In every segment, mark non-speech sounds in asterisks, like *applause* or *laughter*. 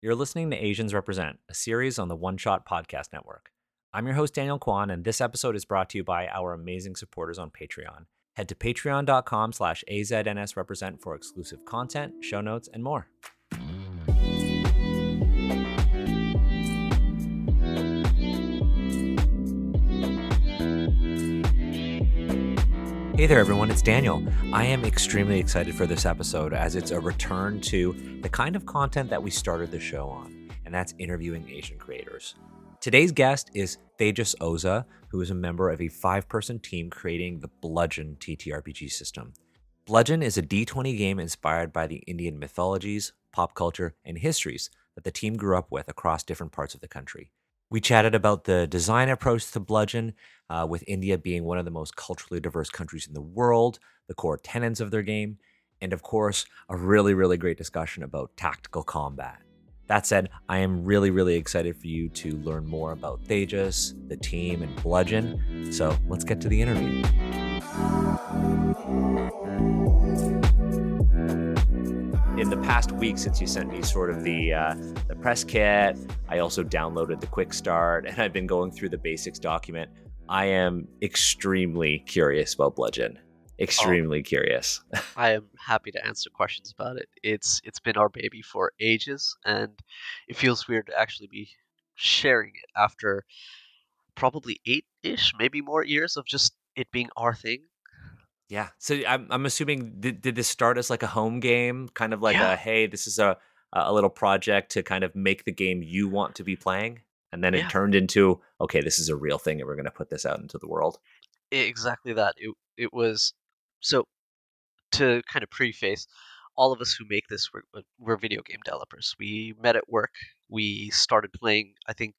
You're listening to Asians Represent, a series on the One Shot Podcast Network. I'm your host, Daniel Kwan, and this episode is brought to you by our amazing supporters on Patreon. Head to patreon.com slash aznsrepresent for exclusive content, show notes, and more. Hey there, everyone. It's Daniel. I am extremely excited for this episode as it's a return to the kind of content that we started the show on, and that's interviewing Asian creators. Today's guest is Tejas Oza, who is a member of a five person team creating the Bludgeon TTRPG system. Bludgeon is a D20 game inspired by the Indian mythologies, pop culture, and histories that the team grew up with across different parts of the country. We chatted about the design approach to Bludgeon, uh, with India being one of the most culturally diverse countries in the world, the core tenets of their game, and of course, a really, really great discussion about tactical combat. That said, I am really, really excited for you to learn more about Tejas, the team, and Bludgeon. So let's get to the interview. In the past week since you sent me sort of the uh, the press kit, I also downloaded the quick start, and I've been going through the basics document. I am extremely curious about Bludgeon. Extremely oh, curious. *laughs* I am happy to answer questions about it. It's it's been our baby for ages, and it feels weird to actually be sharing it after probably eight ish, maybe more years of just it being our thing. Yeah. So I'm I'm assuming did, did this start as like a home game, kind of like yeah. a hey, this is a a little project to kind of make the game you want to be playing, and then it yeah. turned into okay, this is a real thing, and we're going to put this out into the world. Exactly that. It it was so to kind of preface. All of us who make this, we're, uh, we're video game developers. We met at work. We started playing. I think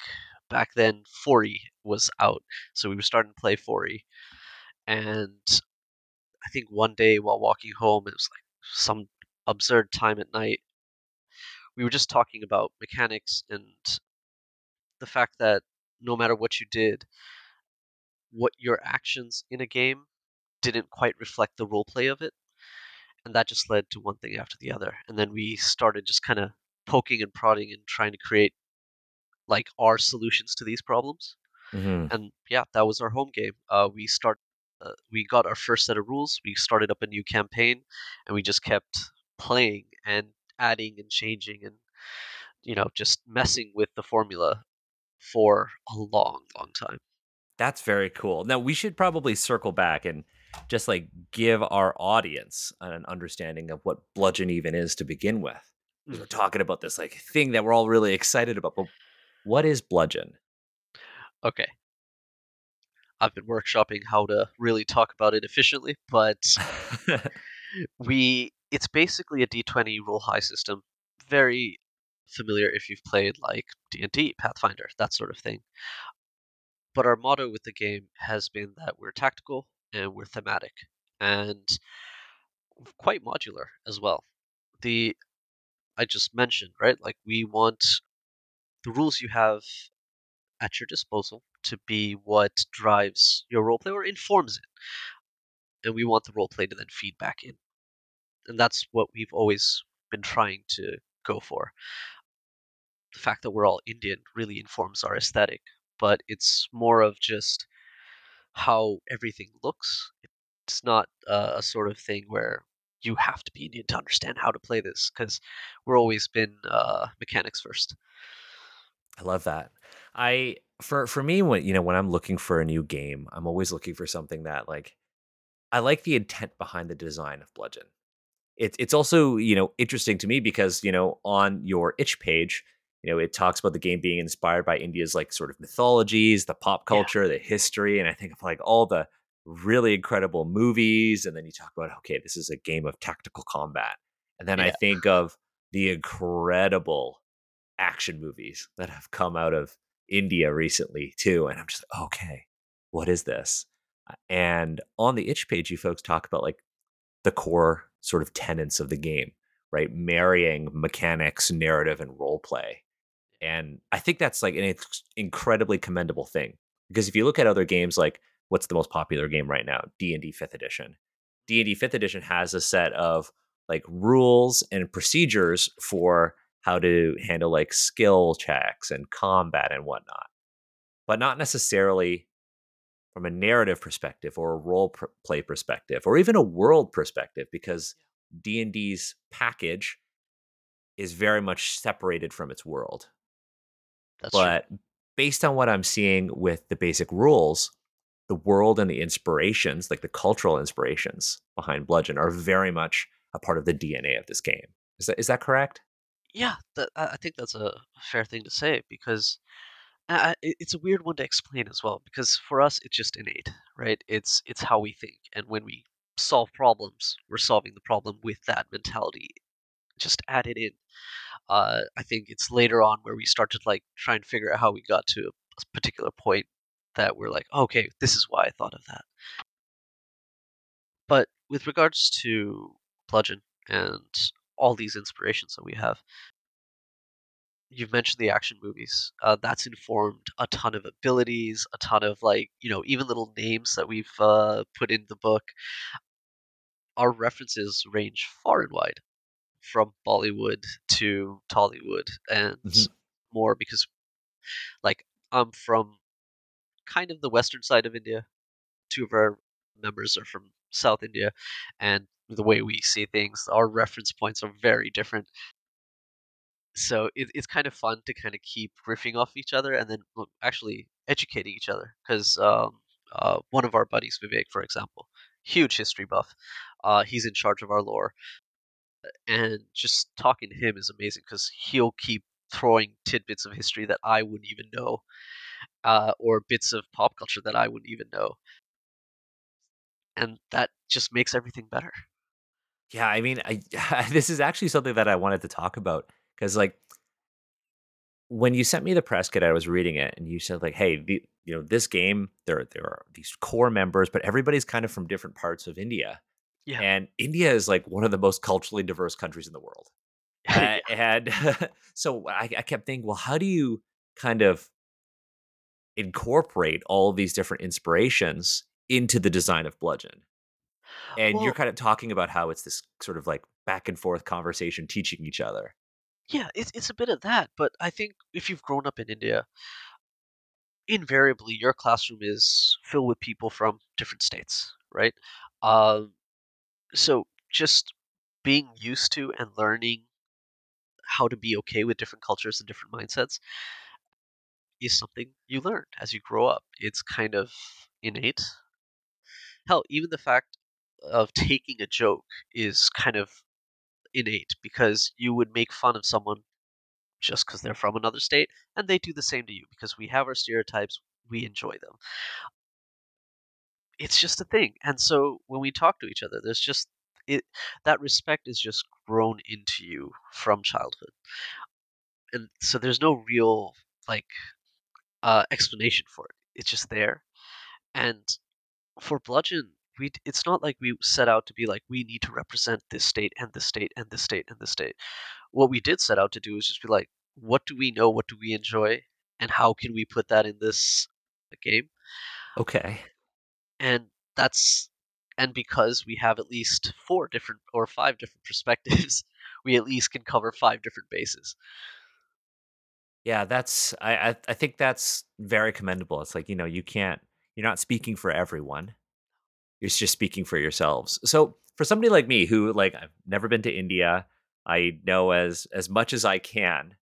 back then, 4E was out, so we were starting to play 4E, and I think one day while walking home, it was like some absurd time at night. We were just talking about mechanics and the fact that no matter what you did, what your actions in a game didn't quite reflect the role play of it. And that just led to one thing after the other. And then we started just kind of poking and prodding and trying to create like our solutions to these problems. Mm-hmm. And yeah, that was our home game. Uh, we start uh, we got our first set of rules. We started up a new campaign, and we just kept playing and adding and changing and you know just messing with the formula for a long, long time. That's very cool. Now we should probably circle back and just like give our audience an understanding of what bludgeon even is to begin with. Mm. We're talking about this like thing that we're all really excited about, but what is bludgeon? Okay, I've been workshopping how to really talk about it efficiently, but *laughs* we it's basically a D20 roll high system. Very familiar if you've played like D&D, Pathfinder, that sort of thing. But our motto with the game has been that we're tactical and we're thematic and quite modular as well. The I just mentioned, right? Like we want the rules you have at your disposal to be what drives your roleplay or informs it. And we want the roleplay to then feed back in. And that's what we've always been trying to go for. The fact that we're all Indian really informs our aesthetic, but it's more of just how everything looks. It's not uh, a sort of thing where you have to be Indian to understand how to play this because we're always been uh, mechanics first. I love that. I for for me when you know when I'm looking for a new game, I'm always looking for something that like I like the intent behind the design of Bludgeon. It's it's also you know interesting to me because you know on your itch page, you know it talks about the game being inspired by India's like sort of mythologies, the pop culture, yeah. the history, and I think of like all the really incredible movies, and then you talk about okay, this is a game of tactical combat, and then yeah. I think of the incredible action movies that have come out of India recently too, and I'm just like, okay, what is this? And on the itch page, you folks talk about like the core sort of tenets of the game, right? Marrying mechanics, narrative, and role play. And I think that's like an incredibly commendable thing because if you look at other games, like what's the most popular game right now? D and D Fifth Edition. D and D Fifth Edition has a set of like rules and procedures for how to handle like skill checks and combat and whatnot, but not necessarily from a narrative perspective or a role pr- play perspective or even a world perspective because D&D's package is very much separated from its world. That's but true. based on what I'm seeing with the basic rules, the world and the inspirations, like the cultural inspirations behind Bludgeon, are very much a part of the DNA of this game. Is that is that correct? Yeah, that, I think that's a fair thing to say because I, I- it- it's a weird one to explain as well because for us it's just innate, right? It's it's how we think, and when we solve problems, we're solving the problem with that mentality. Just add it in. Uh, I think it's later on where we start to like try and figure out how we got to a particular point that we're like, okay, this is why I thought of that. But with regards to Bludgeon and all these inspirations that we have, you've mentioned the action movies. Uh, that's informed a ton of abilities, a ton of like, you know, even little names that we've uh, put in the book. Our references range far and wide, from Bollywood to Tollywood and Mhm. more, because like I'm from kind of the western side of India. Two of our members are from South India, and the way we see things, our reference points are very different. So it, it's kind of fun to kind of keep riffing off each other and then actually educating each other. Because um, uh, one of our buddies, Vivek, for example, huge history buff, uh, he's in charge of our lore, and just talking to him is amazing because he'll keep throwing tidbits of history that I wouldn't even know, uh, or bits of pop culture that I wouldn't even know, and that just makes everything better. Yeah, I mean, I *laughs* this is actually something that I wanted to talk about because, like, when you sent me the press kit, I was reading it, and you said, like, "Hey, the, you know, this game, there there are these core members, but everybody's kind of from different parts of India, Yeah, and India is like one of the most culturally diverse countries in the world." *laughs* Uh, and *laughs* so I, I kept thinking, well, how do you kind of incorporate all these different inspirations into the design of Bludgeon? And you're kind of talking about how it's this sort of like back and forth conversation teaching each other. yeah, it's it's a bit of that, but I think if you've grown up in India, invariably your classroom is filled with people from different states, right? Um, so just being used to and learning how to be okay with different cultures and different mindsets is something you learn as you grow up. It's kind of innate. Hell, even the fact of taking a joke is kind of innate because you would make fun of someone just because they're from another state, and they do the same to you because we have our stereotypes, we enjoy them. It's just a thing. And so when we talk to each other, there's just it that respect is just grown into you from childhood. And so there's no real like uh explanation for it. It's just there. And for Bludgeon, we it's not like we set out to be like we need to represent this state and this state and this state and this state. What we did set out to do is just be like, what do we know? What do we enjoy? And how can we put that in this uh, game? Okay. and that's and because we have at least four different or five different *laughs* perspectives we at least can cover five different bases Yeah, that's I, I I think that's very commendable. It's like, you know, you can't you're not speaking for everyone. You're just speaking for yourselves. So for somebody like me who like I've never been to India, I know as as much as I can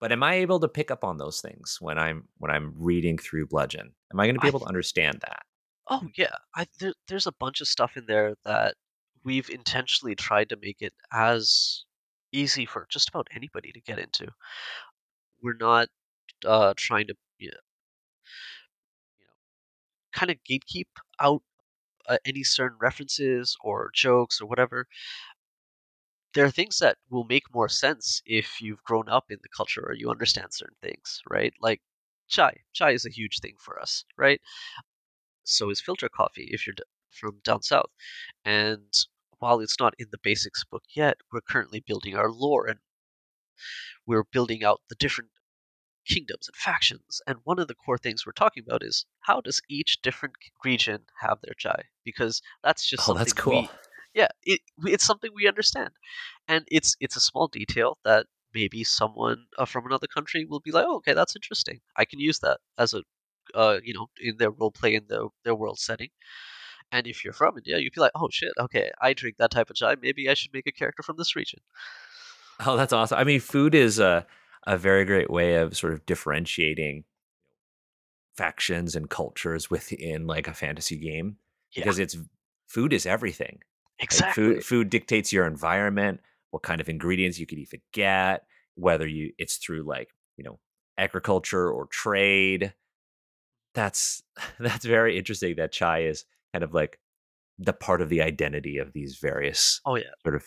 But am I able to pick up on those things when I'm when I'm reading through Bludgeon? Am I gonna be i able to understand that? oh yeah i there, there's a bunch of stuff in there that we've intentionally tried to make it as easy for just about anybody to get into we're not uh trying to you know, you know kind of gatekeep out uh, any certain references or jokes or whatever there are things that will make more sense if you've grown up in the culture or you understand certain things, right? Like chai. Chai is a huge thing for us, right? So is filter coffee if you're from down south. And while it's not in the basics book yet, we're currently building our lore and we're building out the different kingdoms and factions. And one of the core things we're talking about is how does each different region have their chai? Because that's just Oh, that's cool. we Yeah, it it's something we understand, and it's it's a small detail that maybe someone uh, from another country will be like, "Oh, okay, that's interesting. I can use that as a, uh, you know, in their role play in their their world setting." And if you're from India, you'd be like, "Oh shit, okay, I drink that type of chai. Maybe I should make a character from this region." Oh, that's awesome. I mean, food is a a very great way of sort of differentiating factions and cultures within like a fantasy game Yeah, because it's food is everything. Like food exactly. food dictates your environment, what kind of ingredients you could even get, whether you it's through like, you know, agriculture or trade. That's *laughs* that's very interesting that chai is kind of like the part of the identity of these various Oh yeah, sort of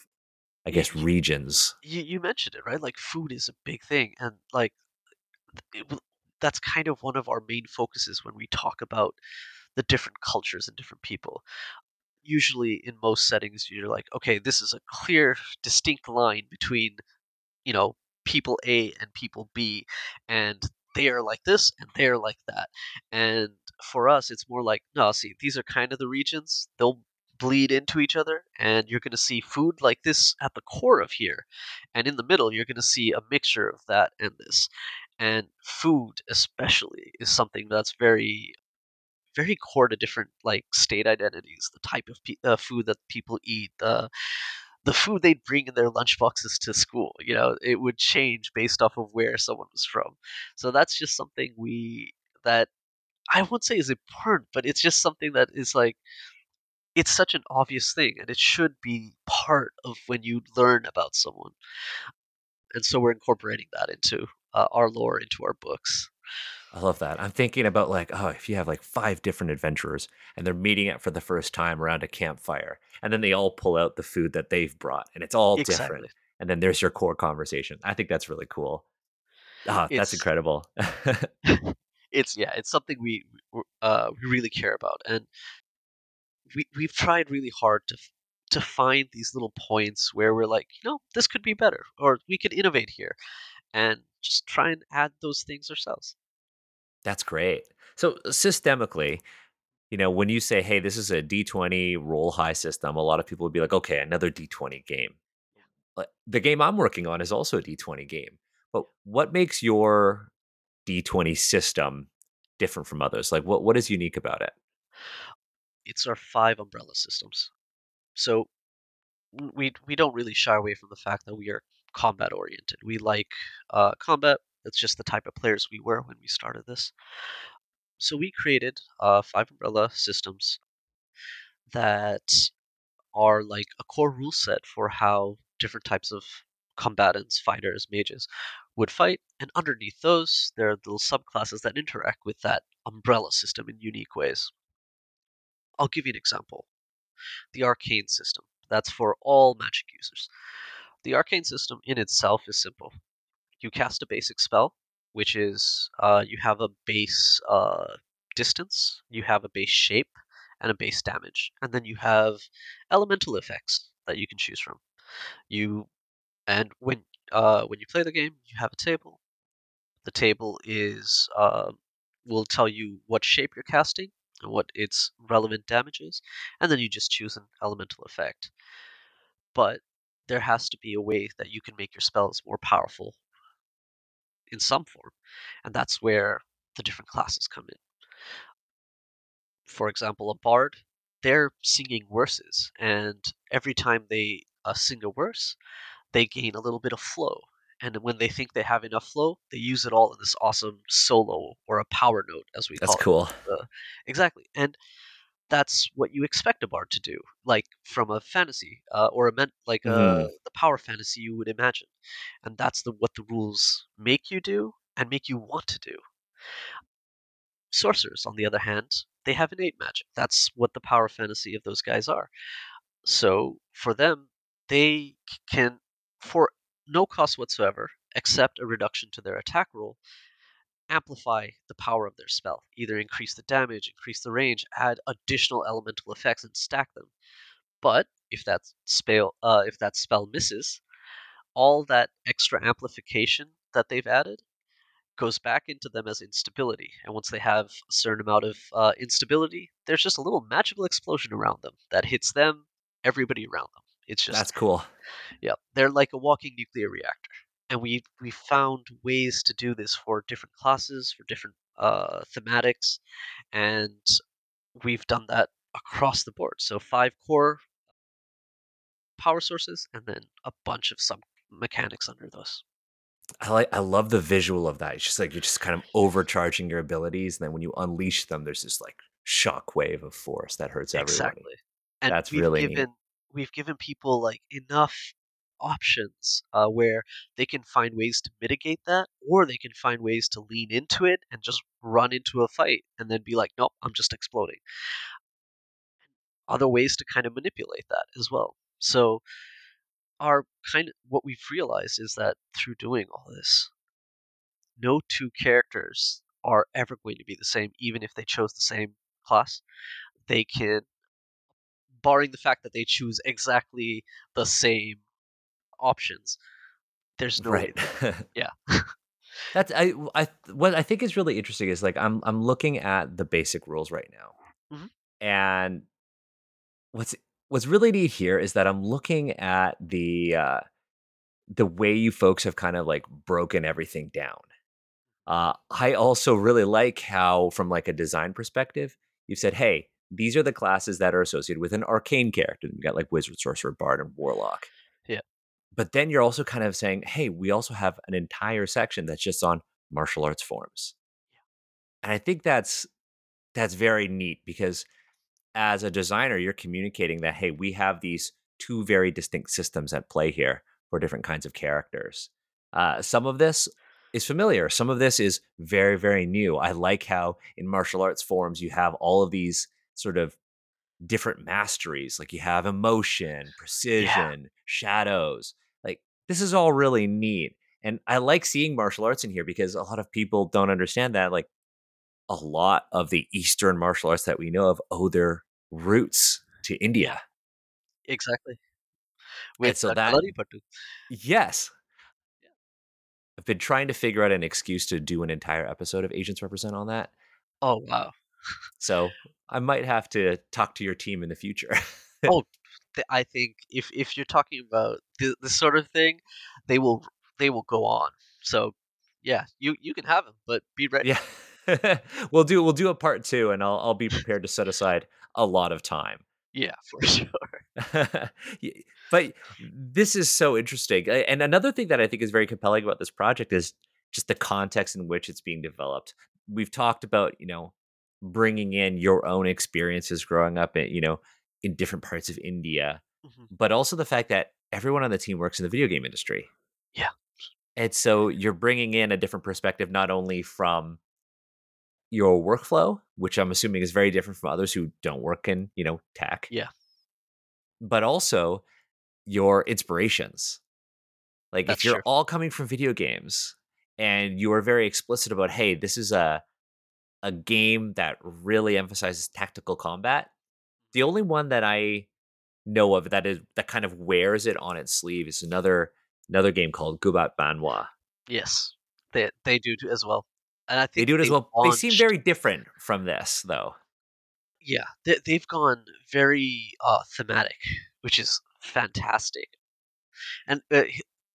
I guess regions. you you mentioned it right. Like food is a big thing, and like it, that's kind of one of our main focuses when we talk about the different cultures and different people. Usually, in most settings, you're like, okay, this is a clear, distinct line between you know, people A and people B, and they are like this and they're like that. And for us, it's more like, no, see, these are kind of the regions. They'll bleed into each other, and you're going to see food like this at the core of here. And in the middle, you're going to see a mixture of that and this. And food, especially, is something that's very very core to different like state identities the type of pe- uh, food that people eat the the food they'd bring in their lunchboxes to school. You know, it would change based off of where someone was from. So that's just something we that I won't say is important, but it's just something that is like it's such an obvious thing, and it should be part of when you learn about someone. And so we're incorporating that into uh, our lore, into our books. I love that. I'm thinking about like, oh, if you have like five different adventurers and they're meeting up for the first time around a campfire, and then they all pull out the food that they've brought, and it's all different. And then there's your core conversation. I think that's really cool. Ah, that's incredible. *laughs* *laughs* it's yeah, it's something we we- uh, we really care about, and we we've tried really hard to to find these little points where we're like, you know, this could be better, or we could innovate here, and just try and add those things ourselves. That's great. So uh, systemically, you know, when you say, "Hey, this is a D20 roll high system," a lot of people would be like, "Okay, another D20 game." But uh, the game I'm working on is also a D20 game. But what makes your D20 system different from others? Like what what is unique about it? It's our five umbrella systems, so we we don't really shy away from the fact that we are combat oriented. We like uh, combat. That's just the type of players we were when we started this. So we created uh, five umbrella systems that are like a core rule set for how different types of combatants, fighters, mages would fight. And underneath those, there are little subclasses that interact with that umbrella system in unique ways. I'll give you an example. The arcane system. That's for all magic users. The arcane system in itself is simple. You cast a basic spell, which is uh, you have a base uh, distance, you have a base shape, and a base damage, and then you have elemental effects that you can choose from. You and when uh, when you play the game, you have a table. The table is uh, will tell you what shape you're casting and what its relevant damage is, and then you just choose an elemental effect. But there has to be a way that you can make your spells more powerful in some form, and that's where the different classes come in. For example, a bard, they're singing verses, and every time they uh, sing a verse, they gain a little bit of flow. And when they think they have enough flow, they use it all in this awesome solo or a power note, as we That's call cool. it. That's uh, cool. exactly. And that's what you expect a bard to do, like from a fantasy uh, or a men- like uh, Mhm. the power fantasy you would imagine. And that's the what the rules make you do and make you want to do. Sorcerers, on the other hand, they have innate magic. That's what the power fantasy of those guys are. So for them, they can, for no cost whatsoever, except a reduction to their attack roll, amplify the power of their spell, either increase the damage, increase the range, add additional elemental effects, and stack them. But if that spell, uh, if that spell misses, all that extra amplification that they've added goes back into them as instability. And once they have a certain amount of uh, instability, there's just a little magical explosion around them that hits them everybody around them. It's just That's cool. Yeah, they're like a walking nuclear reactor. And we we found ways to do this for different classes, for different uh, thematics, and we've done that across the board. So five core power sources, and then a bunch of sub mechanics under those. I like I love the visual of that. It's just like you're just kind of overcharging your abilities, and then when you unleash them, there's this like shockwave of force that hurts everybody. Exactly. And That's really neat. given we've given people like enough options uh, where they can find ways to mitigate that, or they can find ways to lean into it and just run into a fight and then be like, nope, I'm just exploding. Other ways to kind of manipulate that as well. So our kind of what we've realized is that through doing all this, no two characters are ever going to be the same, even if they chose the same class. They can, barring the fact that they choose exactly the same options, there's no right. *laughs* *laughs* Yeah. That's I I what I think is really interesting is like I'm I'm looking at the basic rules right now. Mhm. And what's what's really neat here is that I'm looking at the uh the way you folks have kind of like broken everything down. Uh I also really like how from like a design perspective, you've said, "Hey, these are the classes that are associated with an arcane character." You got like wizard, sorcerer, bard, and warlock. Yeah. But then you're also kind of saying, "Hey, we also have an entire section that's just on martial arts forms." Yeah. And I think that's that's very neat because as a designer, you're communicating that, hey, we have these two very distinct systems at play here for different kinds of characters. Uh, some of this is familiar, some of this is very, very new. I like how in martial arts forms you have all of these sort of different masteries, like you have emotion, precision, shadows. Like this is all really neat. And I like seeing martial arts in here because a lot of people don't understand that. Like a lot of the Eastern martial arts that we know of owe their roots to India. Exactly. With so that-. Yes. Yeah. I've been trying to figure out an excuse to do an entire episode of Asians Represent on that. Oh wow. So I might have to talk to your team in the future. Oh, *laughs* th- I think if if you're talking about th- this sort of thing, they will they will go on. So yeah, you you can have them, but be ready. yeah. *laughs* we'll do we'll do a part two and I'll I'll be prepared to set aside a lot of time. Yeah, *laughs* for sure. But this is so interesting. And another thing that I think is very compelling about this project is just the context in which it's being developed. We've talked about, you know, bringing in your own experiences growing up in, you know, in different parts of India, Mhm. but also the fact that everyone on the team works in the video game industry. Yeah. And so you're bringing in a different perspective, not only from your workflow, which I'm assuming is very different from others who don't work in, you know, tech. Yeah. But also your inspirations. Like That's if you're true. all coming from video games and you are very explicit about, hey, this is a a game that really emphasizes tactical combat. The only one that I know of that is that kind of wears it on its sleeve is another another game called Gubat Banwa. Yes, they they do as well. And I think They do it as well. They seem very different from this, though. yeah. They, they've gone very uh, thematic, which is fantastic. And uh,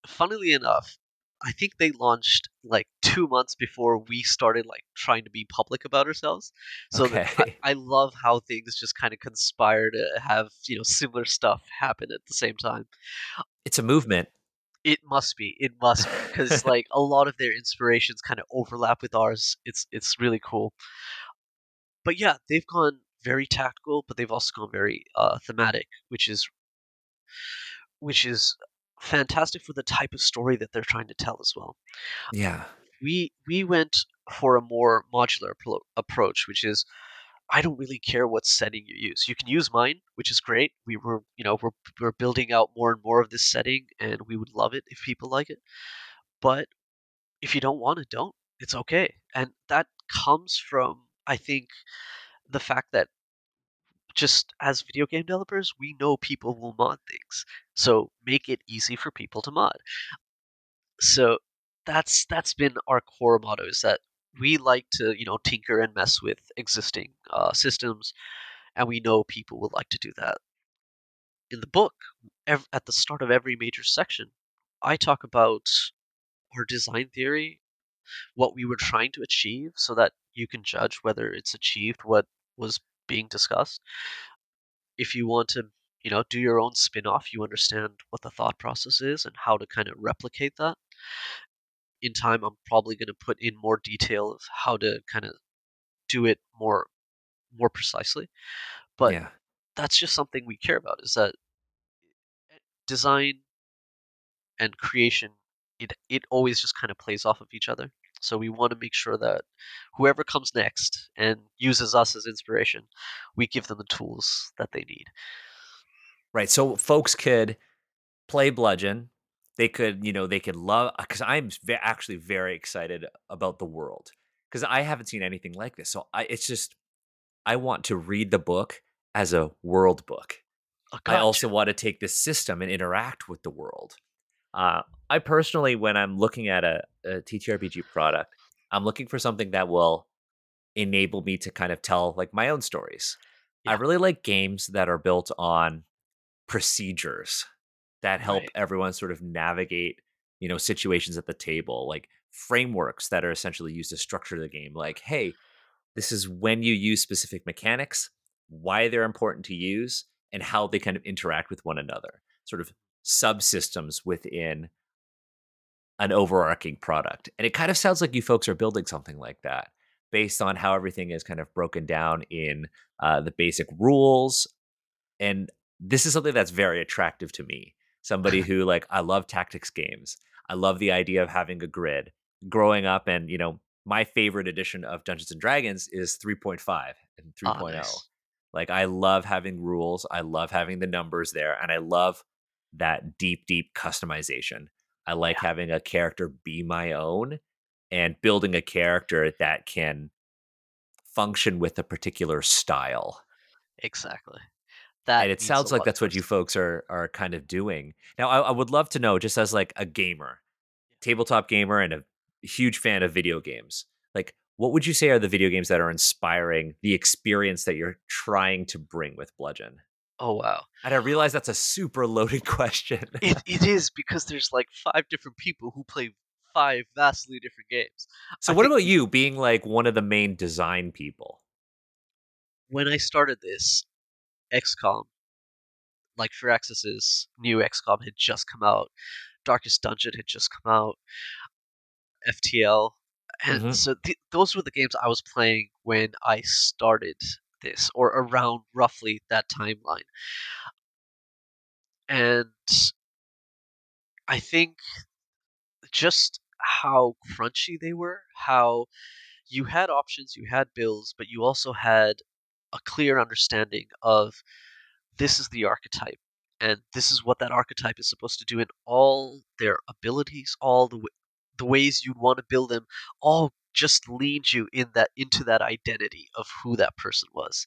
funnily enough, I think they launched like two months before we started like trying to be public about ourselves. So Okay. I, *laughs* I love how things just kind of conspire to have you know similar stuff happen at the same time. It's a movement. It must be. It must be because *laughs* like a lot of their inspirations kind of overlap with ours. It's it's really cool. But yeah, they've gone very tactical, but they've also gone very uh, thematic, which is which is fantastic for the type of story that they're trying to tell as well. Yeah. We we went for a more modular appro- approach, which is I don't really care what setting you use. You can use mine, which is great. We were, you know, we're we're building out more and more of this setting, and we would love it if people like it. But if you don't want it, don't. It's okay, and that comes from I think the fact that just as video game developers, we know people will mod things, so make it easy for people to mod. So that's that's been our core motto is that we like to you know tinker and mess with existing uh, systems, and we know people would like to do that. in the book, ev- at the start of every major section, I talk about our design theory, what we were trying to achieve, so that you can judge whether it's achieved what was being discussed. If you want to, you know, do your own spin-off, you understand what the thought process is and how to kind of replicate that. In time, I'm probably going to put in more detail of how to kind of do it more more precisely. But Yeah. that's just something we care about is that design and creation it it always just kind of plays off of each other. So we want to make sure that whoever comes next and uses us as inspiration, we give them the tools that they need. Right. So folks could play Bludgeon. They could, you know, they could love because I'm actually very excited about the world because I haven't seen anything like this. So I, it's just I want to read the book as a world book. Oh, I also want to take this system and interact with the world. Uh, I personally, when I'm looking at a, a TTRPG product, I'm looking for something that will enable me to kind of tell like my own stories. I really like games that are built on procedures that help Right. everyone sort of navigate, you know, situations at the table, like frameworks that are essentially used to structure the game. Like, hey, this is when you use specific mechanics, why they're important to use, and how they kind of interact with one another. Sort of subsystems within an overarching product. And it kind of sounds like you folks are building something like that based on how everything is kind of broken down in uh, the basic rules. And this is something that's very attractive to me. Somebody *laughs* who, like, I love tactics games. I love the idea of having a grid. Growing up, and, you know, my favorite edition of Dungeons and Dragons is 3.5 and Ah, 3.0. nice. Like, I love having rules. I love having the numbers there. And I love that deep, deep customization. I like Yeah. having a character be my own and building a character that can function with a particular style. Exactly. That And it sounds like that's what you folks are are kind of doing. Now, I, I would love to know, just as like a gamer, tabletop gamer, and a huge fan of video games. Like, what would you say are the video games that are inspiring the experience that you're trying to bring with Bludgeon? Oh wow. And I realize that's a super loaded *laughs* question. It it is because there's like five different people who play five vastly different games. so, I what think about you being like one of the main design people? when I started this, XCOM, like Firaxis's new XCOM had just come out. Darkest Dungeon had just come out. FTL, and Mhm. so th- those were the games I was playing when I started this, or around roughly that timeline. And I think just how crunchy they were, how you had options, you had builds, but you also had a clear understanding of this is the archetype and this is what that archetype is supposed to do in all their abilities all the w- the ways you'd want to build them all just lead you in that into that identity of who that person was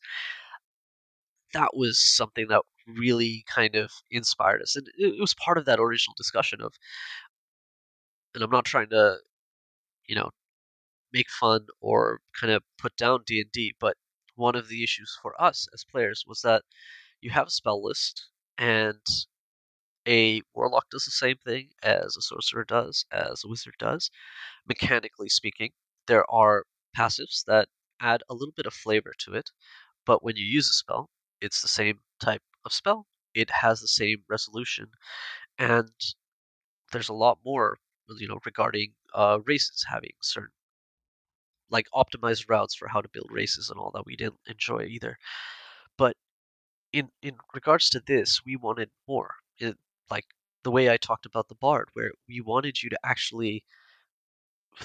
that was something that really kind of inspired us and it, it was part of that original discussion of and i'm not trying to you know make fun or kind of put down d&d but one of the issues for us as players was that you have a spell list and a warlock does the same thing as a sorcerer does, as a wizard does. Mechanically speaking, there are passives that add a little bit of flavor to it, but when you use a spell, it's the same type of spell. It has the same resolution, and there's a lot more, you know, regarding uh, races having certain like optimized routes for how to build races and all that we didn't enjoy either. But in in regards to this, we wanted more. It, like the way I talked about the bard, where we wanted you to actually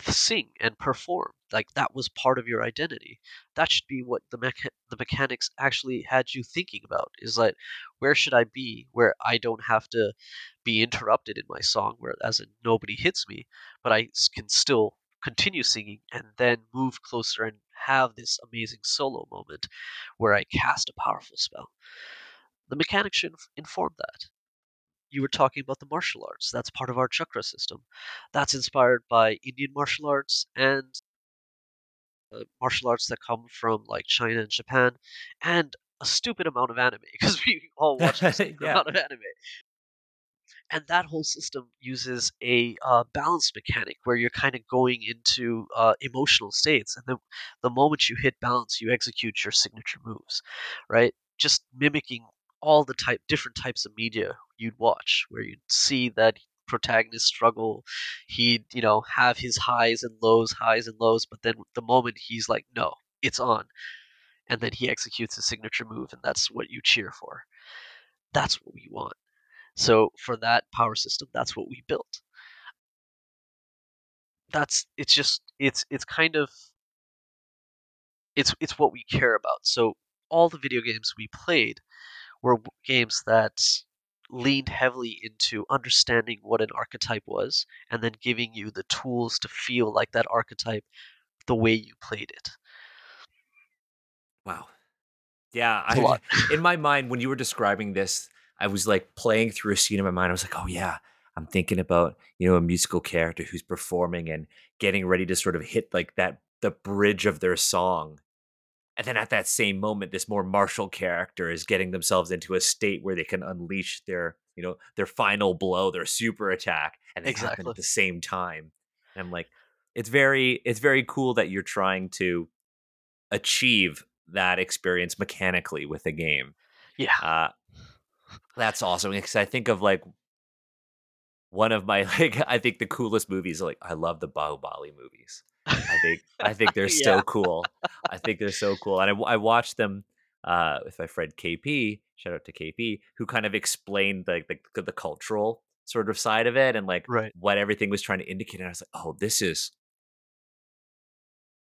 sing and perform. Like that was part of your identity. That should be what the mecha- the mechanics actually had you thinking about. Is like, where should I be where I don't have to be interrupted in my song, where as in nobody hits me, but i can still continue singing and then move closer and have this amazing solo moment where I cast a powerful spell. The mechanics should inform that. You were talking about the martial arts. That's part of our chakra system. That's inspired by Indian martial arts and uh, martial arts that come from like China and Japan, and a stupid amount of anime *laughs* because we all watch a *laughs* stupid yeah. amount of anime. And that whole system uses a uh, balance mechanic where you're kind of going into uh, emotional states, and then the moment you hit balance, you execute your signature moves, right? Just mimicking all the type different types of media you'd watch, where you'd see that protagonist struggle, he'd you know have his highs and lows, highs and lows, but then the moment he's like, no, it's on, and then he executes his signature move, and that's what you cheer for. That's what we want. So for that power system, that's what we built. That's it's just it's it's kind of it's it's what we care about. So all the video games we played were games that leaned heavily into understanding what an archetype was and then giving you the tools to feel like that archetype the way you played it. Wow. Yeah, I *laughs* in my mind when you were describing this, I was like playing through a scene in my mind. I was like, "Oh yeah, I'm thinking about, you know, a musical character who's performing and getting ready to sort of hit like that the bridge of their song. And then at that same moment, this more martial character is getting themselves into a state where they can unleash their, you know, their final blow, their super attack, and they happen Exactly. at the same time. And I'm like, it's very, it's very cool that you're trying to achieve that experience mechanically with the game. Yeah. Uh, that's awesome because I think of like one of my *laughs* like I think the coolest movies. Like I love the Bahubali movies. I think I think they're *laughs* yeah. so cool. I think they're so cool, and I, I watched them uh, with my friend KP. Shout out to KP, who kind of explained like the, the cultural sort of side of it and like Right. what everything was trying to indicate. And I was like, oh, this is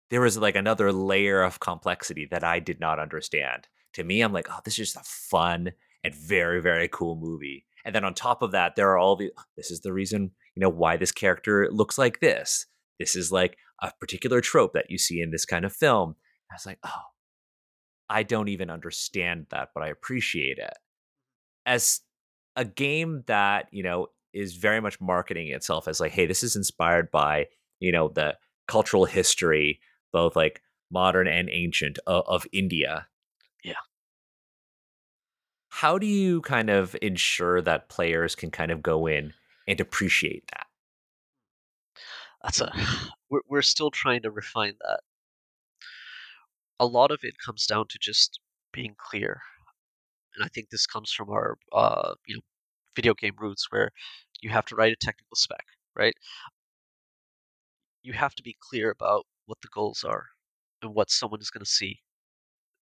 there was like another layer of complexity that I did not understand. To me, I'm like, oh, this is just a fun and very, very cool movie. And then on top of that, there are all the this is the reason, you know, why this character looks like this. This is like a particular trope that you see in this kind of film. I was like, oh, I don't even understand that, but I appreciate it. As a game that, you know, is very much marketing itself as like, hey, this is inspired by, you know, the cultural history, both like modern and ancient of, of India. Yeah. How do you kind of ensure that players can kind of go in and appreciate that? That's a we're we're still trying to refine that. A lot of it comes down to just being clear. And I think this comes from our uh, you know, video game roots where you have to write a technical spec, right? You have to be clear about what the goals are and what someone is going to see.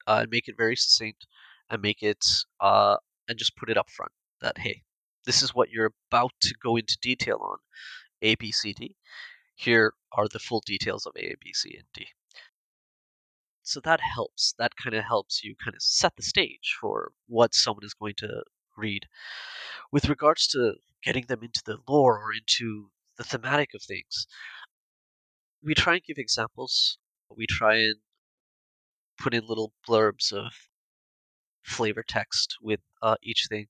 Uh, and make it very succinct and make it uh, and just put it up front that hey, this is what you're about to go into detail on. A, B, C, D. Here are the full details of A, B, C, and D. So that helps. That kind of helps you kind of set the stage for what someone is going to read. With regards to getting them into the lore or into the thematic of things, we try and give examples. We try and put in little blurbs of flavor text with uh, each thing.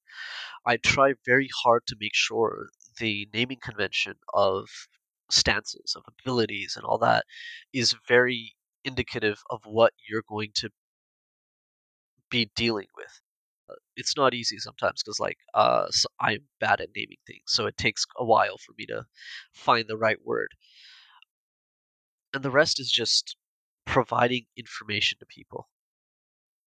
I try very hard to make sure the naming convention of stances, of abilities, and all that is very indicative of what you're going to be dealing with. Uh, it's not easy sometimes because, like, uh, so I'm bad at naming things, so it takes a while for me to find the right word. And the rest is just providing information to people.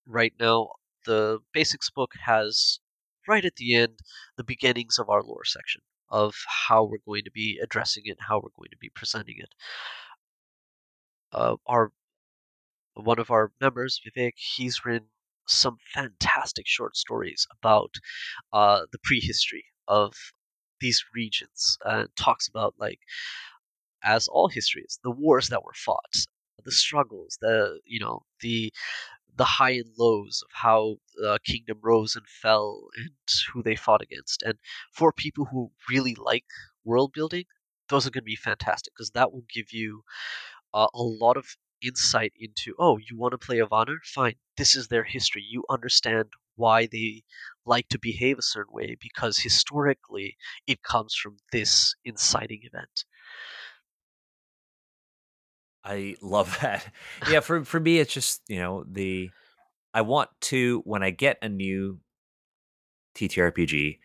Right now, the basics book has right at the end the beginnings of our lore section of how we're going to be addressing it, how we're going to be presenting it. Uh, our one of our members, Vivek, he's written some fantastic short stories about uh, the prehistory of these regions and talks about like as all histories the wars that were fought the struggles the you know the the high and lows of how the kingdom rose and fell and who they fought against and for people who really like world building those are going to be fantastic because that will give you uh, a lot of insight into oh you want to play Ivana? Fine. This is their history. You understand why they like to behave a certain way because historically it comes from this inciting event. I love *laughs* that. Yeah, for for me, it's just you know the I want to when I get a new TTRPG,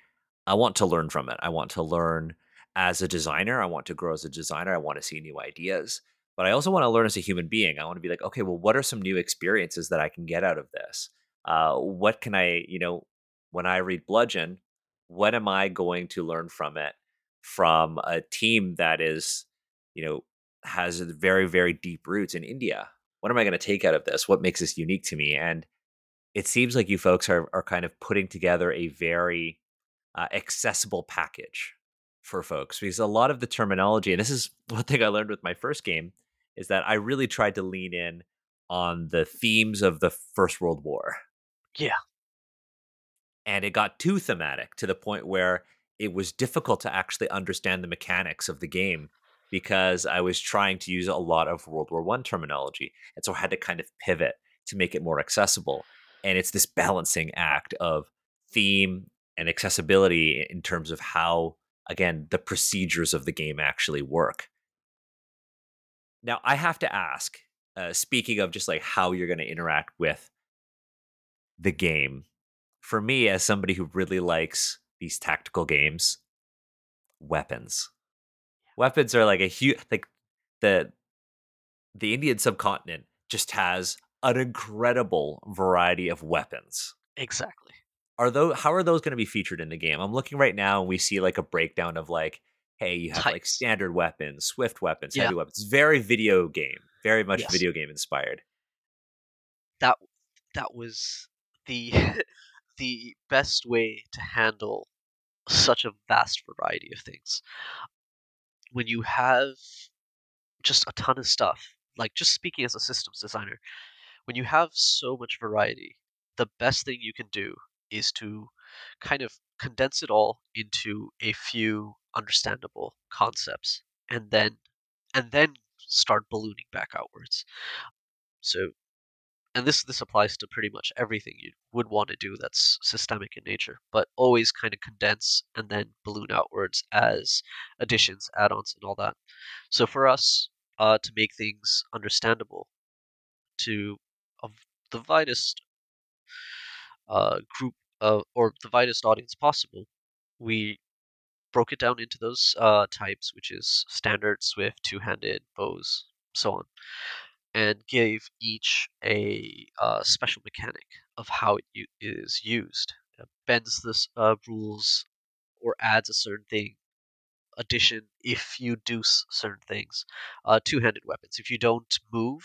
I want to learn from it. I want to learn as a designer. I want to grow as a designer. I want to see new ideas. But I also want to learn as a human being. I want to be like, okay, well, what are some new experiences that I can get out of this? Uh, what can I, you know, when I read Bludgeon, what am I going to learn from it from a team that is, you know, has very, very deep roots in India? What am I going to take out of this? What makes this unique to me? And it seems like you folks are, are kind of putting together a very uh, accessible package for folks because a lot of the terminology, and this is *laughs* one thing I learned with my first game, is that I really tried to lean in on the themes of the First World War. Yeah. And it got too thematic to the point where it was difficult to actually understand the mechanics of the game because I was trying to use a lot of World War One terminology. And so I had to kind of pivot to make it more accessible. And it's this balancing act of theme and accessibility in terms of how, again, the procedures of the game actually work. Now, I have to ask, uh, speaking of just like how you're going to interact with the game, for me, as somebody who really likes these tactical games, weapons. Weapons are like a huge, like the the Indian subcontinent just has an incredible variety of weapons. Exactly. Are those how are those going to be featured in the game? I'm looking right now and we see like a breakdown of like hey, you have like standard weapons, swift weapons, Yeah. heavy weapons. Very video game, very much Yes. video game inspired. That that was the *laughs* the best way to handle such a vast variety of things. When you have just a ton of stuff, like just speaking as a systems designer, when you have so much variety, the best thing you can do is to kind of condense it all into a few understandable concepts and then and then start ballooning back outwards. So and this this applies to pretty much everything you would want to do that's systemic in nature, but always kind of condense and then balloon outwards as additions, add-ons, and all that. So for us, uh, to make things understandable to of the widest uh, group of or the widest audience possible, we broke it down into those uh, types, which is standard, swift, two-handed, bows, so on, and gave each a uh, special mechanic of how it u- is used. Uh, bends the uh, rules or adds a certain thing. Addition if you do s- certain things. Uh, two-handed weapons. If you don't move,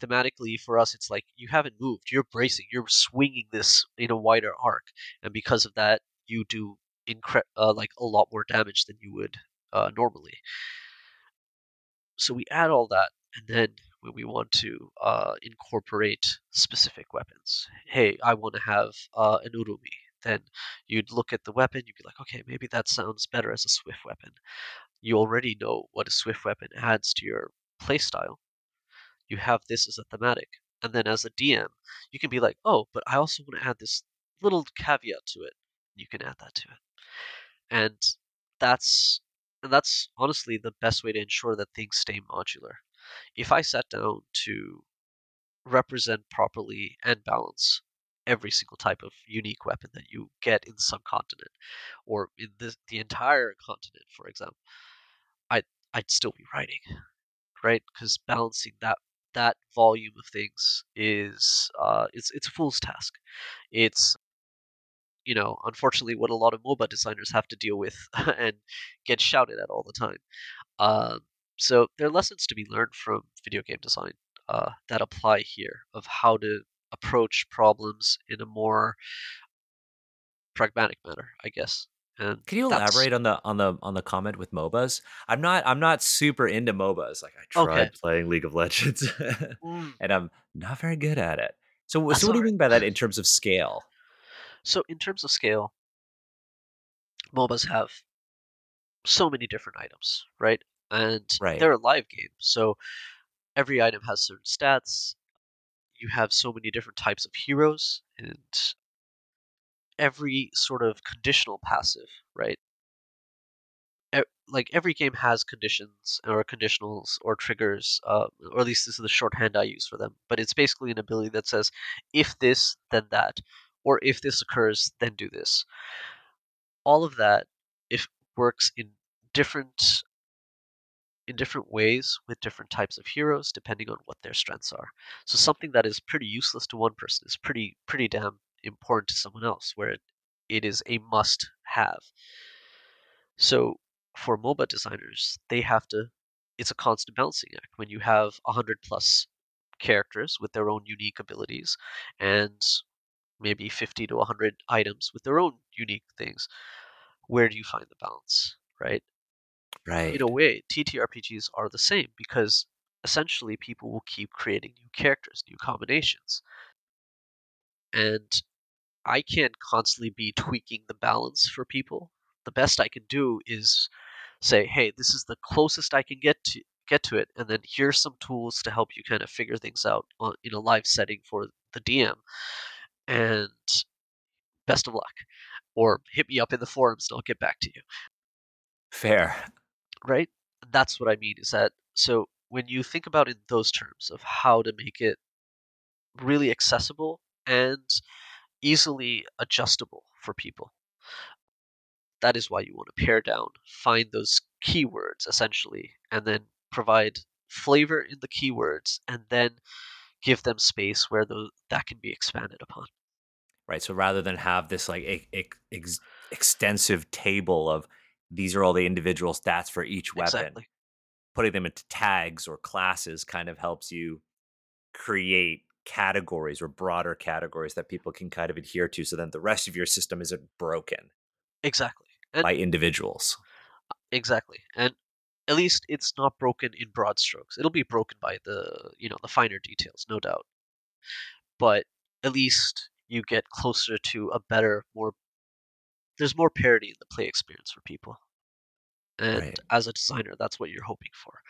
thematically for us it's like you haven't moved you're bracing you're swinging this in a wider arc and because of that you do incre- uh, like a lot more damage than you would uh, normally so we add all that and then when we want to uh, incorporate specific weapons hey i want to have uh, an urumi then you'd look at the weapon you'd be like okay maybe that sounds better as a swift weapon you already know what a swift weapon adds to your playstyle you have this as a thematic. And then as a DM, you can be like, oh, but I also want to add this little caveat to it. You can add that to it. And that's that's honestly the best way to ensure that things stay modular. If I sat down to represent properly and balance every single type of unique weapon that you get in the subcontinent or in the, the entire continent, for example, I'd I'd still be writing, right? Because balancing that that volume of things is uh, it's it's a fool's task. It's you know unfortunately what a lot of MOBA designers have to deal with *laughs* and get shouted at all the time. Um, so there are lessons to be learned from video game design uh, that apply here of how to approach problems in a more pragmatic manner, I guess. And Can you that's- elaborate on the on the on the comment with MOBAs? I'm not I'm not super into MOBAs. Like I tried Okay. playing League of Legends *laughs* Mm, and I'm not very good at it. So That's so what do you mean by that in terms of scale? So in terms of scale, MOBAs have so many different items, right? And Right. they're a live game, so every item has certain stats. You have so many different types of heroes, and every sort of conditional passive, right? e- like every game has conditions or conditionals or triggers, uh, or at least this is the shorthand I use for them. But it's basically an ability that says, if this, then that, or if this occurs, then do this. All of that, if works in different in different ways with different types of heroes depending on what their strengths are. So something that is pretty useless to one person is pretty pretty damn important to someone else where it, it is a must have. So for MOBA designers, they have to it's a constant balancing act when you have 100 plus characters with their own unique abilities and maybe 50 to 100 items with their own unique things. Where do you find the balance, right? Right. In a way, TTRPGs are the same because essentially people will keep creating new characters, new combinations. And I can't constantly be tweaking the balance for people. The best I can do is say, hey, this is the closest I can get to get to it, and then here's some tools to help you kind of figure things out on, in a live setting for the DM. And best of luck. Or hit me up in the forums and I'll get back to you. Fair. right? That's what I mean is that so when you think about in those terms of how to make it really accessible and easily adjustable for people, that is why you want to pare down, find those keywords essentially, and then provide flavor in the keywords and then give them space where those, that can be expanded upon. Right. So rather than have this like ex- ex- extensive table of these are all the individual stats for each weapon, Exactly. putting them into tags or classes kind of helps you create categories or broader categories that people can kind of adhere to so then the rest of your system isn't broken Exactly. And by individuals. exactly. And at least it's not broken in broad strokes. It'll be broken by the, you know, the finer details, no doubt. But at least you get closer to a better, more there's more parity in the play experience for people. And Right. as a designer, that's what you're hoping for.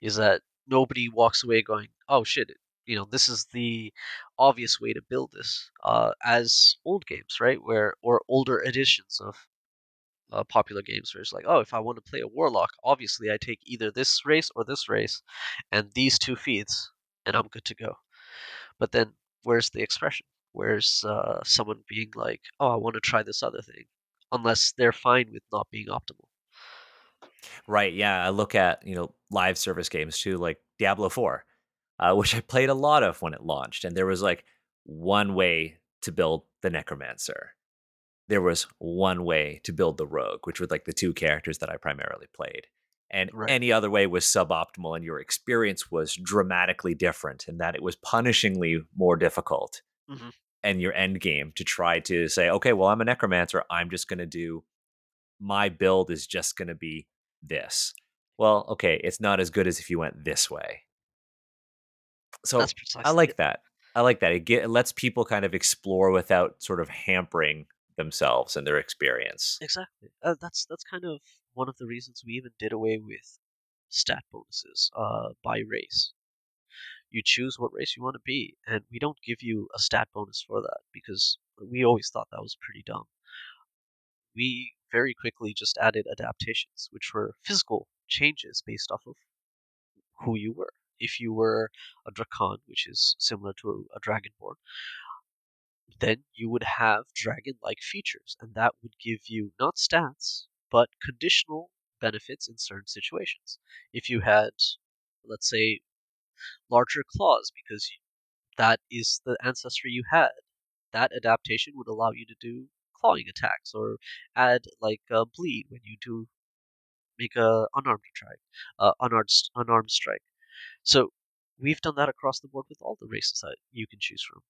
Is that nobody walks away going, "Oh shit, you know, this is the obvious way to build this." Uh, as old games, right? Where or older editions of uh, popular games where it's like, oh, if I want to play a warlock, obviously I take either this race or this race, and these two feats, and I'm good to go. But then, where's the expression? Where's uh, someone being like, oh, I want to try this other thing, unless they're fine with not being optimal. Right. Yeah. I look at, you know, live service games too, like Diablo 4, uh, *laughs* which I played a lot of when it launched. And there was like one way to build the Necromancer. There was one way to build the Rogue, which were like the two characters that I primarily played. And Right. any other way was suboptimal, and your experience was dramatically different in that it was punishingly more difficult. Hmm And your end game to try to say, okay, well, I'm a necromancer. I'm just going to do my build is just going to be this. Well, okay, it's not as good as if you went this way. So I like it. that. I like that. It, get, it lets people kind of explore without sort of hampering themselves and their experience. Exactly. Uh, that's that's kind of one of the reasons we even did away with stat bonuses uh, by race. You choose what race you want to be, and we don't give you a stat bonus for that because we always thought that was pretty dumb. We very quickly just added adaptations, which were physical changes based off of who you were. If you were a Drakon, which is similar to a Dragonborn, then you would have dragon-like features, and that would give you not stats, but conditional benefits in certain situations. If you had, let's say, larger claws because that is the ancestry you had, that adaptation would allow you to do clawing attacks or add like uh, bleed when you do make a unarmed strike, uh, unarmed unarmed strike. So we've done that across the board with all the races that you can choose from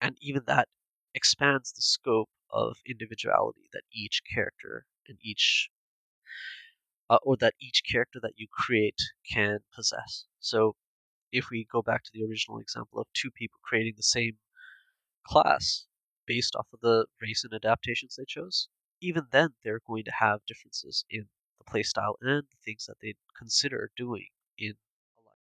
and even that expands the scope of individuality that each character and each uh, or that each character that you create can possess. So if we go back to the original example of two people creating the same class based off of the race and adaptations they chose, even then they're going to have differences in the playstyle and the things that they consider doing in a life.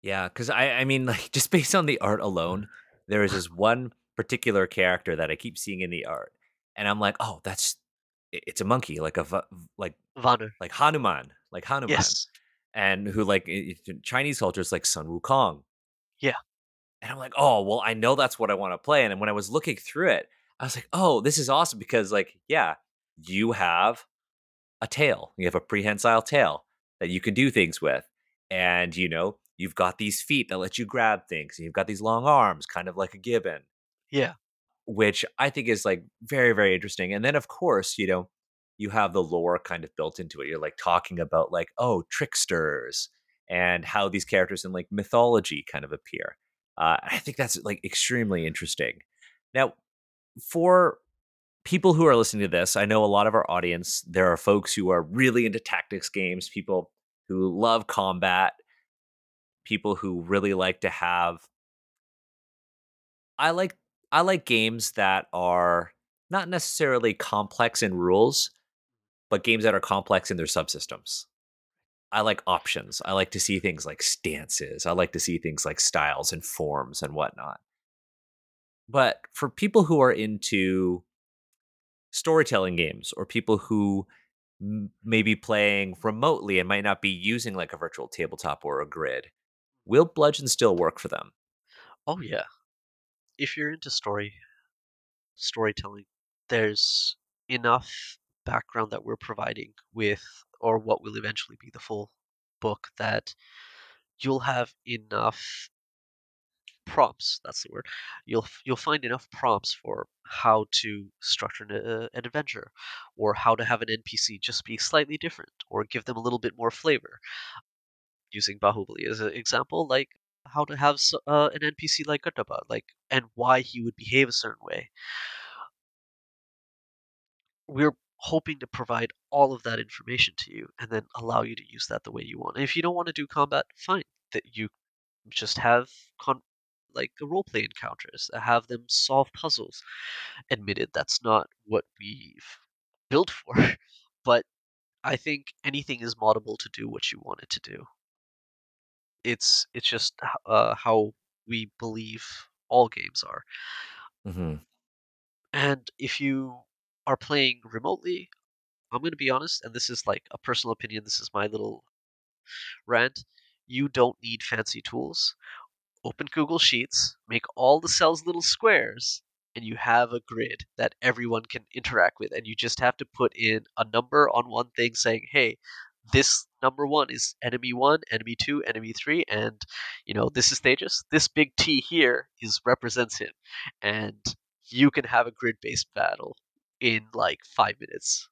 Yeah, because I, I mean, *laughs* like just based on the art alone, there is this one particular character that I keep seeing in the art, and I'm like, oh, that's it's a monkey, like a like Vanner. like Hanuman, like Hanuman, Yes. And who like Chinese culture is like Sun Wukong. Yeah. And I'm like, oh well, I know that's what I want to play. And when I was looking through it, I was like, oh, this is awesome because like, yeah, you have a tail. You have a prehensile tail that you can do things with. And you know, you've got these feet that let you grab things, and you've got these long arms, kind of like a gibbon Yeah. which I think is like very, very interesting. And then, of course, you know, you have the lore kind of built into it. You're like talking about like, oh, tricksters and how these characters in like mythology kind of appear. Uh, I think that's like extremely interesting. Now, for people who are listening to this, I know a lot of our audience, there are folks who are really into tactics games, people who love combat, people who really like to have I like I like games that are not necessarily complex in rules, but games that are complex in their subsystems. I like options. I like to see things like stances. I like to see things like styles and forms and whatnot. But for people who are into storytelling games or people who may be playing remotely and might not be using like a virtual tabletop or a grid, will Bludgeon still work for them? Oh yeah. If you're into story storytelling, there's enough background that we're providing with or what will eventually be the full book that you'll have enough prompts that's the word you'll you'll find enough prompts for how to structure an, uh, an adventure or how to have an npc just be slightly different or give them a little bit more flavor. Using bahubali as an example like how to have uh, an npc like Kattappa, like and why he would behave a certain way. We're hoping to provide all of that information to you and then allow you to use that the way you want. And if you don't want to do combat, fine. That you just have con- like the role play encounters, uh, have them solve puzzles. Admitted that's not what we've built for, *laughs* but I think anything is moddable to do what you want it to do. It's it's just uh, how we believe all games are. hmm And if you are playing remotely, I'm going to be honest, and this is like a personal opinion. This is my little rant. You don't need fancy tools. Open Google Sheets, make all the cells little squares, and you have a grid that everyone can interact with. And you just have to put in a number on one thing saying, hey, this number one is enemy one, enemy two, enemy three, and you know, this is Thagus. This big T here is represents him. And you can have a grid based battle in like five minutes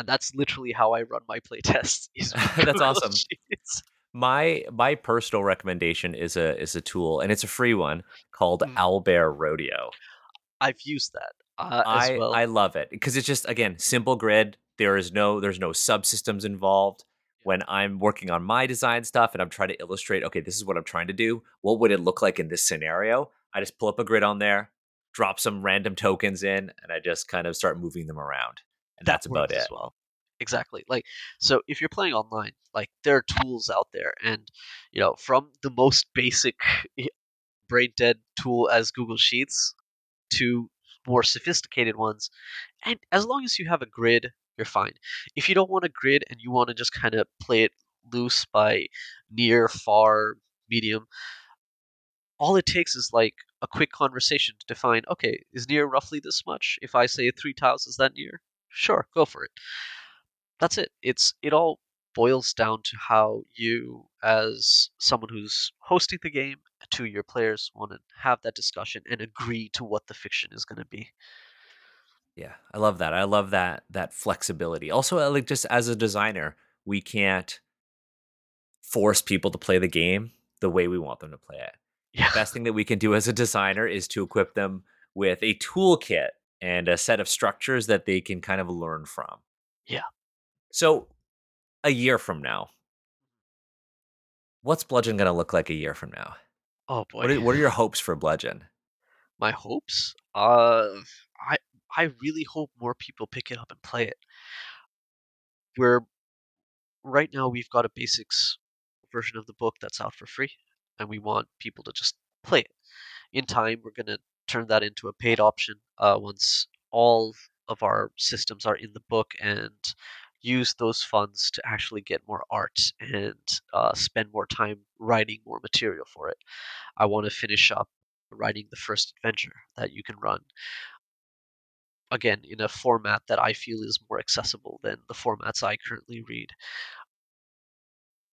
and that's literally how I run my playtests. *laughs* *laughs* *laughs* That's awesome. Sheets. My my personal recommendation is a is a tool, and it's a free one called Mm. Owlbear Rodeo. I've used that uh, as I well. I love it because it's just again simple grid. There is no there's no subsystems involved. When I'm working on my design stuff and I'm trying to illustrate, okay, this is what I'm trying to do. What would it look like in this scenario? I just pull up a grid on there, drop some random tokens in, and I just kind of start moving them around. And that that's about it. as well. Exactly. Like so, if you're playing online, like there are tools out there, and you know, from the most basic brain dead tool as Google Sheets to more sophisticated ones, and as long as you have a grid, you're fine. If you don't want a grid and you want to just kind of play it loose by near, far, medium, all it takes is like a quick conversation to define okay is near roughly this much if i say three tiles is that near sure go for it that's it it's it all boils down to how you as someone who's hosting the game to your players want to have that discussion and agree to what the fiction is going to be Yeah, I love that. I love that that flexibility. Also, uh, like just as a designer, we can't force people to play the game the way we want them to play it. Yeah Best thing that we can do as a designer is to equip them with a toolkit and a set of structures that they can kind of learn from. Yeah. So, a year from now, what's Bludgeon going to look like a year from now? oh boy What are, what are your hopes for Bludgeon? my hopes uh i i really hope more people pick it up and play it we're right now we've got a basics version of the book that's out for free and we want people to just play it in time we're going to turn that into a paid option uh, once all of our systems are in the book and use those funds to actually get more art and uh, spend more time writing more material for it. I want to finish up writing the first adventure that you can run. Again, in a format that I feel is more accessible than the formats I currently read.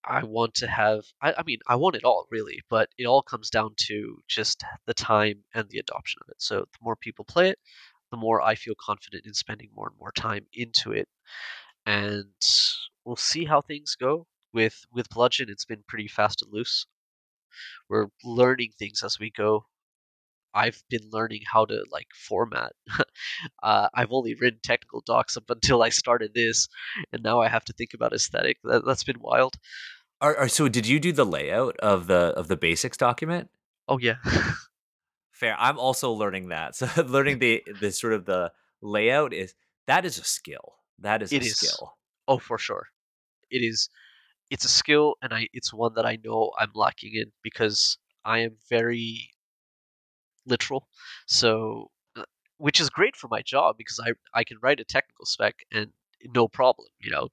I want to have, I, I mean, I want it all really, but it all comes down to just the time and the adoption of it. So the more people play it, the more I feel confident in spending more and more time into it. And we'll see how things go. With with Bludgeon, it's been pretty fast and loose. We're learning things as we go. I've been learning how to like format. *laughs* uh, I've only written technical docs up until I started this, and now I have to think about aesthetic. That, that's been wild. Are, are, so did you do the layout of the of the basics document? Oh yeah. *laughs* Fair. I'm also learning that. *laughs* So learning the the sort of the layout is that is a skill. That is It a is. skill. Oh, for sure. It is. It's a skill, and I. It's one that I know I'm lacking in because I am very literal. So, uh, which is great for my job because I I can write a technical spec and no problem. You know,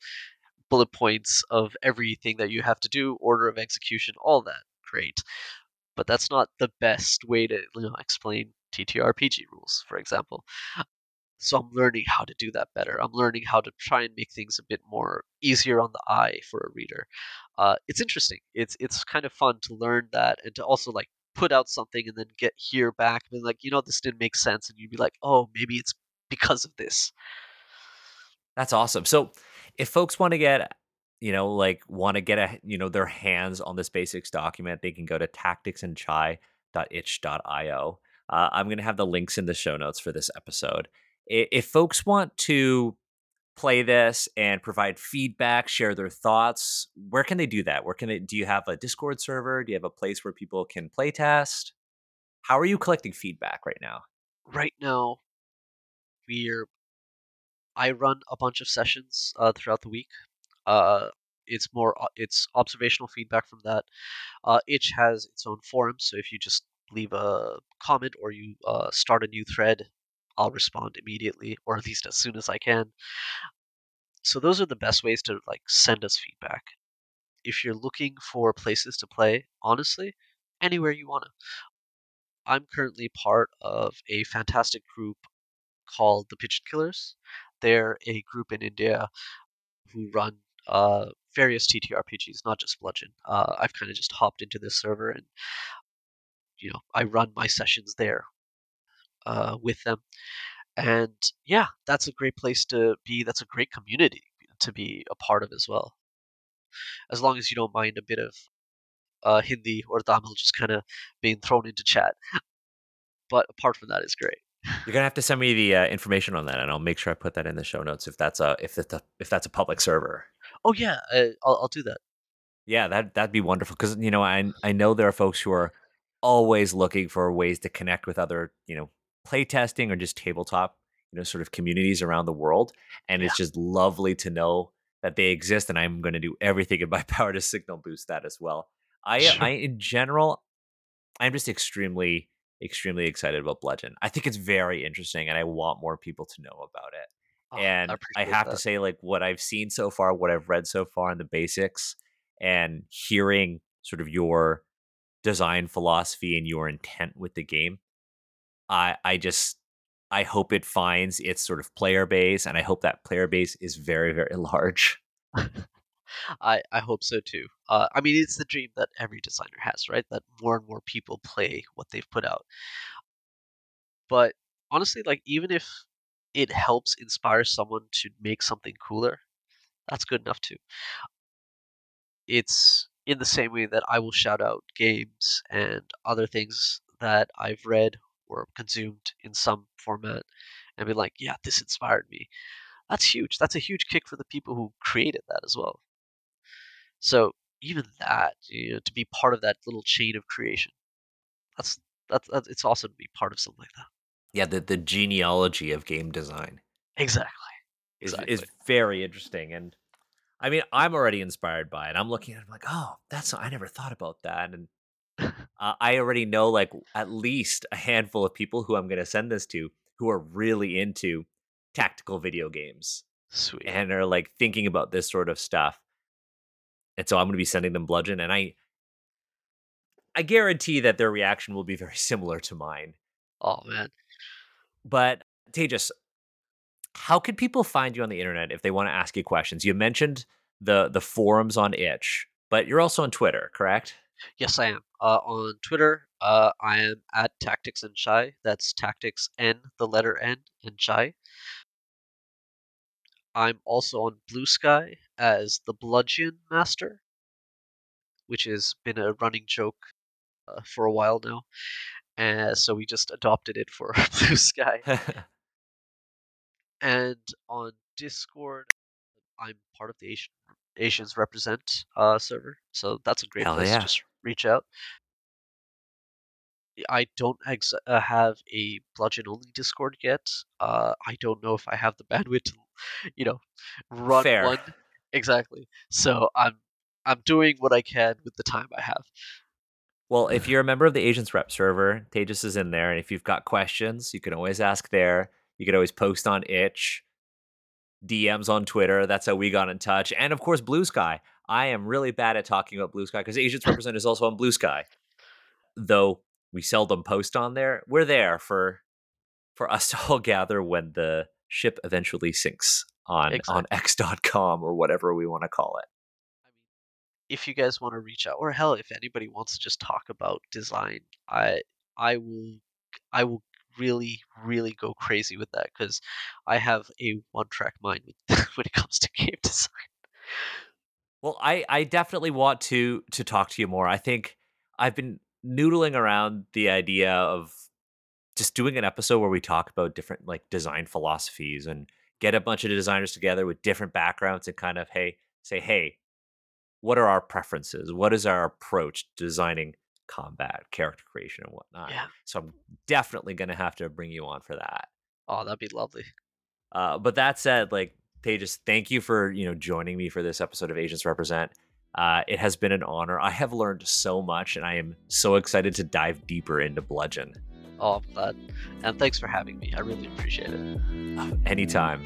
bullet points of everything that you have to do, order of execution, all that. Great. But that's not the best way to you know, explain TTRPG rules, for example. So I'm learning how to do that better. I'm learning how to try and make things a bit more easier on the eye for a reader. Uh, it's interesting. It's it's kind of fun to learn that and to also like put out something and then get here back and like, you know, this didn't make sense, and you'd be like, oh, maybe it's because of this. That's awesome. So if folks want to get you know like want to get a you know their hands on this basics document they can go to tacticsandchai.itch.io uh, i'm going to have the links in the show notes for this episode if folks want to play this and provide feedback share their thoughts where can they do that where can they do you have a discord server do you have a place where people can play test how are you collecting feedback right now Right now, we're I run a bunch of sessions uh, throughout the week. Uh, it's more it's observational feedback from that. Uh, Itch has its own forum, so if you just leave a comment or you uh, start a new thread, I'll respond immediately, or at least as soon as I can. So those are the best ways to like send us feedback. If you're looking for places to play, honestly, anywhere you wanna. I'm currently part of a fantastic group called the Pigeon Killers. They're a group in India who run uh, various TTRPGs, not just Bludgeon. Uh, I've kind of just hopped into this server and you know I run my sessions there uh, with them, and yeah, that's a great place to be. That's a great community to be a part of as well. As long as you don't mind a bit of uh, Hindi or Tamil just kind of being thrown into chat, but apart from that, it's great. You're gonna have to send me the uh, information on that, and I'll make sure I put that in the show notes if that's a if it's a, if that's a public server. Oh yeah, uh, I'll, I'll do that. Yeah, that that'd be wonderful because you know I I know there are folks who are always looking for ways to connect with other you know playtesting or just tabletop you know sort of communities around the world, and Yeah, it's just lovely to know that they exist, and I'm going to do everything in my *laughs* power to signal boost that as well. I sure. I in general I'm just extremely, extremely excited about Bludgeon. I think it's very interesting, and I want more people to know about it. Oh, And I appreciate have to say, like what I've seen so far, what I've read so far in the basics, and hearing sort of your design philosophy and your intent with the game, I I just I hope it finds its sort of player base, and I hope that player base is very, very large. *laughs* I I hope so too. Uh, I mean, it's the dream that every designer has, right? That more and more people play what they've put out. But honestly, like even if it helps inspire someone to make something cooler, that's good enough too. It's in the same way that I will shout out games and other things that I've read or consumed in some format and be like, yeah, this inspired me. That's huge. That's a huge kick for the people who created that as well. So even that, you know, to be part of that little chain of creation, that's that's, that's it's awesome to be part of something like that. Yeah, the the genealogy of game design Exactly. is is very interesting, and I mean, I'm already inspired by it. I'm looking at it I'm like, oh, that's I never thought about that, and uh, I already know like at least a handful of people who I'm going to send this to who are really into tactical video games Sweet. and are like thinking about this sort of stuff. And so I'm going to be sending them Bludgeon and I I guarantee that their reaction will be *laughs* very similar to mine. oh man. But Tejas, how can people find you on the internet if they want to ask you questions? You mentioned the the forums on Itch, but you're also on Twitter, correct? Yes, I am. Uh, on Twitter, uh, I am at Tactics and Chai. That's Tactics N, the letter N, and Chai. I'm also on Blue Sky as the Bludgeon Master, which has been a running joke uh, for a while now. And so we just adopted it for *laughs* Blue Sky. *laughs* And on Discord, I'm part of the Asian Asians Represent uh, server, so that's a great Hell place yeah. to just reach out. I don't ex- uh, have a bludgeon only Discord yet. Uh, I don't know if I have the *laughs* bandwidth to, you know, run Fair. one exactly. So I'm I'm doing what I can with the time I have. Well, if you're a member of the Asians Rep server, Tejas is in there, and if you've got questions, you can always ask there. You can always post on Itch, DMs on Twitter. That's how we got in touch, and of course, Blue Sky. I am really bad at talking about Blue Sky because Asians Represent is also on Blue Sky, though we seldom post on there. We're there for for us *laughs* to all gather when the ship eventually sinks on on X.com or whatever we want to call it. I mean, if you guys want to reach out, or hell, if anybody wants to just talk about design, I I will I will really really go crazy with that because I have a one track mind *laughs* when it comes to game design. Well, I I definitely want to to talk to you more. I think I've been noodling around the idea of just doing an episode where we talk about different like design philosophies and get a bunch of designers together with different backgrounds and kind of hey say hey what are our preferences what is our approach to designing combat character creation and whatnot Yeah. so i'm definitely going to have to bring you on for that Oh, that'd be lovely. uh, but that said, like Tejas, thank you for you know joining me for this episode of Asians Represent. Uh, it has been an honor. I have learned so much, and I am so excited to dive deeper into Bludgeon. Oh, I'm glad. And thanks for having me. I really appreciate it. Anytime.